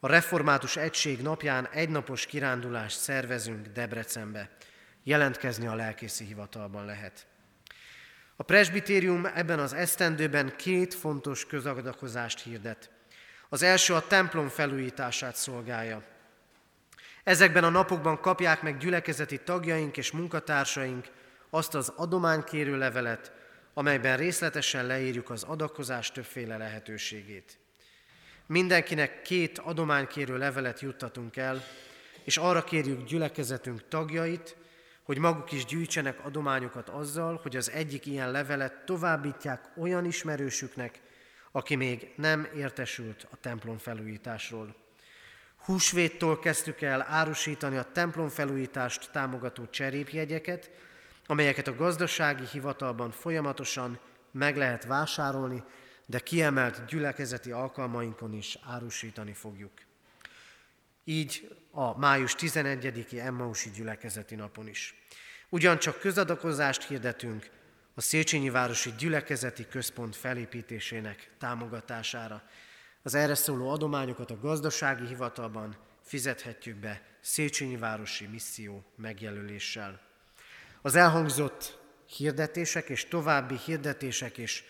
a Református Egység napján egynapos kirándulást szervezünk Debrecenbe. Jelentkezni a lelkészi hivatalban lehet. A presbitérium ebben az esztendőben két fontos közadakozást hirdet. Az első a templom felújítását szolgálja. Ezekben a napokban kapják meg gyülekezeti tagjaink és munkatársaink azt az adománykérő levelet, amelyben részletesen leírjuk az adakozás többféle lehetőségét. Mindenkinek két adománykérő levelet juttatunk el, és arra kérjük gyülekezetünk tagjait, hogy maguk is gyűjtsenek adományokat azzal, hogy az egyik ilyen levelet továbbítják olyan ismerősüknek, aki még nem értesült a templom felújításról. Húsvéttól kezdtük el árusítani a templom felújítást támogató cserépjegyeket, amelyeket a gazdasági hivatalban folyamatosan meg lehet vásárolni, de kiemelt gyülekezeti alkalmainkon is árusítani fogjuk. Így a május 11-i Emmausi gyülekezeti napon is. Ugyancsak közadakozást hirdetünk a Széchenyi Városi Gyülekezeti Központ felépítésének támogatására. Az erre szóló adományokat a gazdasági hivatalban fizethetjük be Széchenyi Városi Misszió megjelöléssel. Az elhangzott hirdetések és további hirdetések is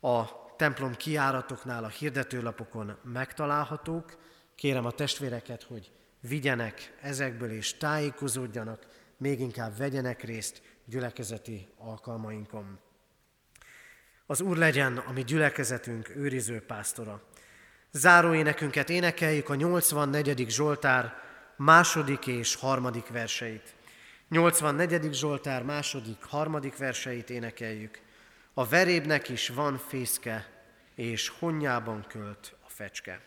a templom kiáratoknál a hirdetőlapokon megtalálhatók. Kérem a testvéreket, hogy vigyenek ezekből és tájékozódjanak, még inkább vegyenek részt gyülekezeti alkalmainkon. Az Úr legyen a mi gyülekezetünk őriző pásztora. Záró énekünket énekeljük a 84. Zsoltár második és harmadik verseit. 84. Zsoltár második, harmadik verseit énekeljük. A verébnek is van fészke, és honnyában költ a fecske.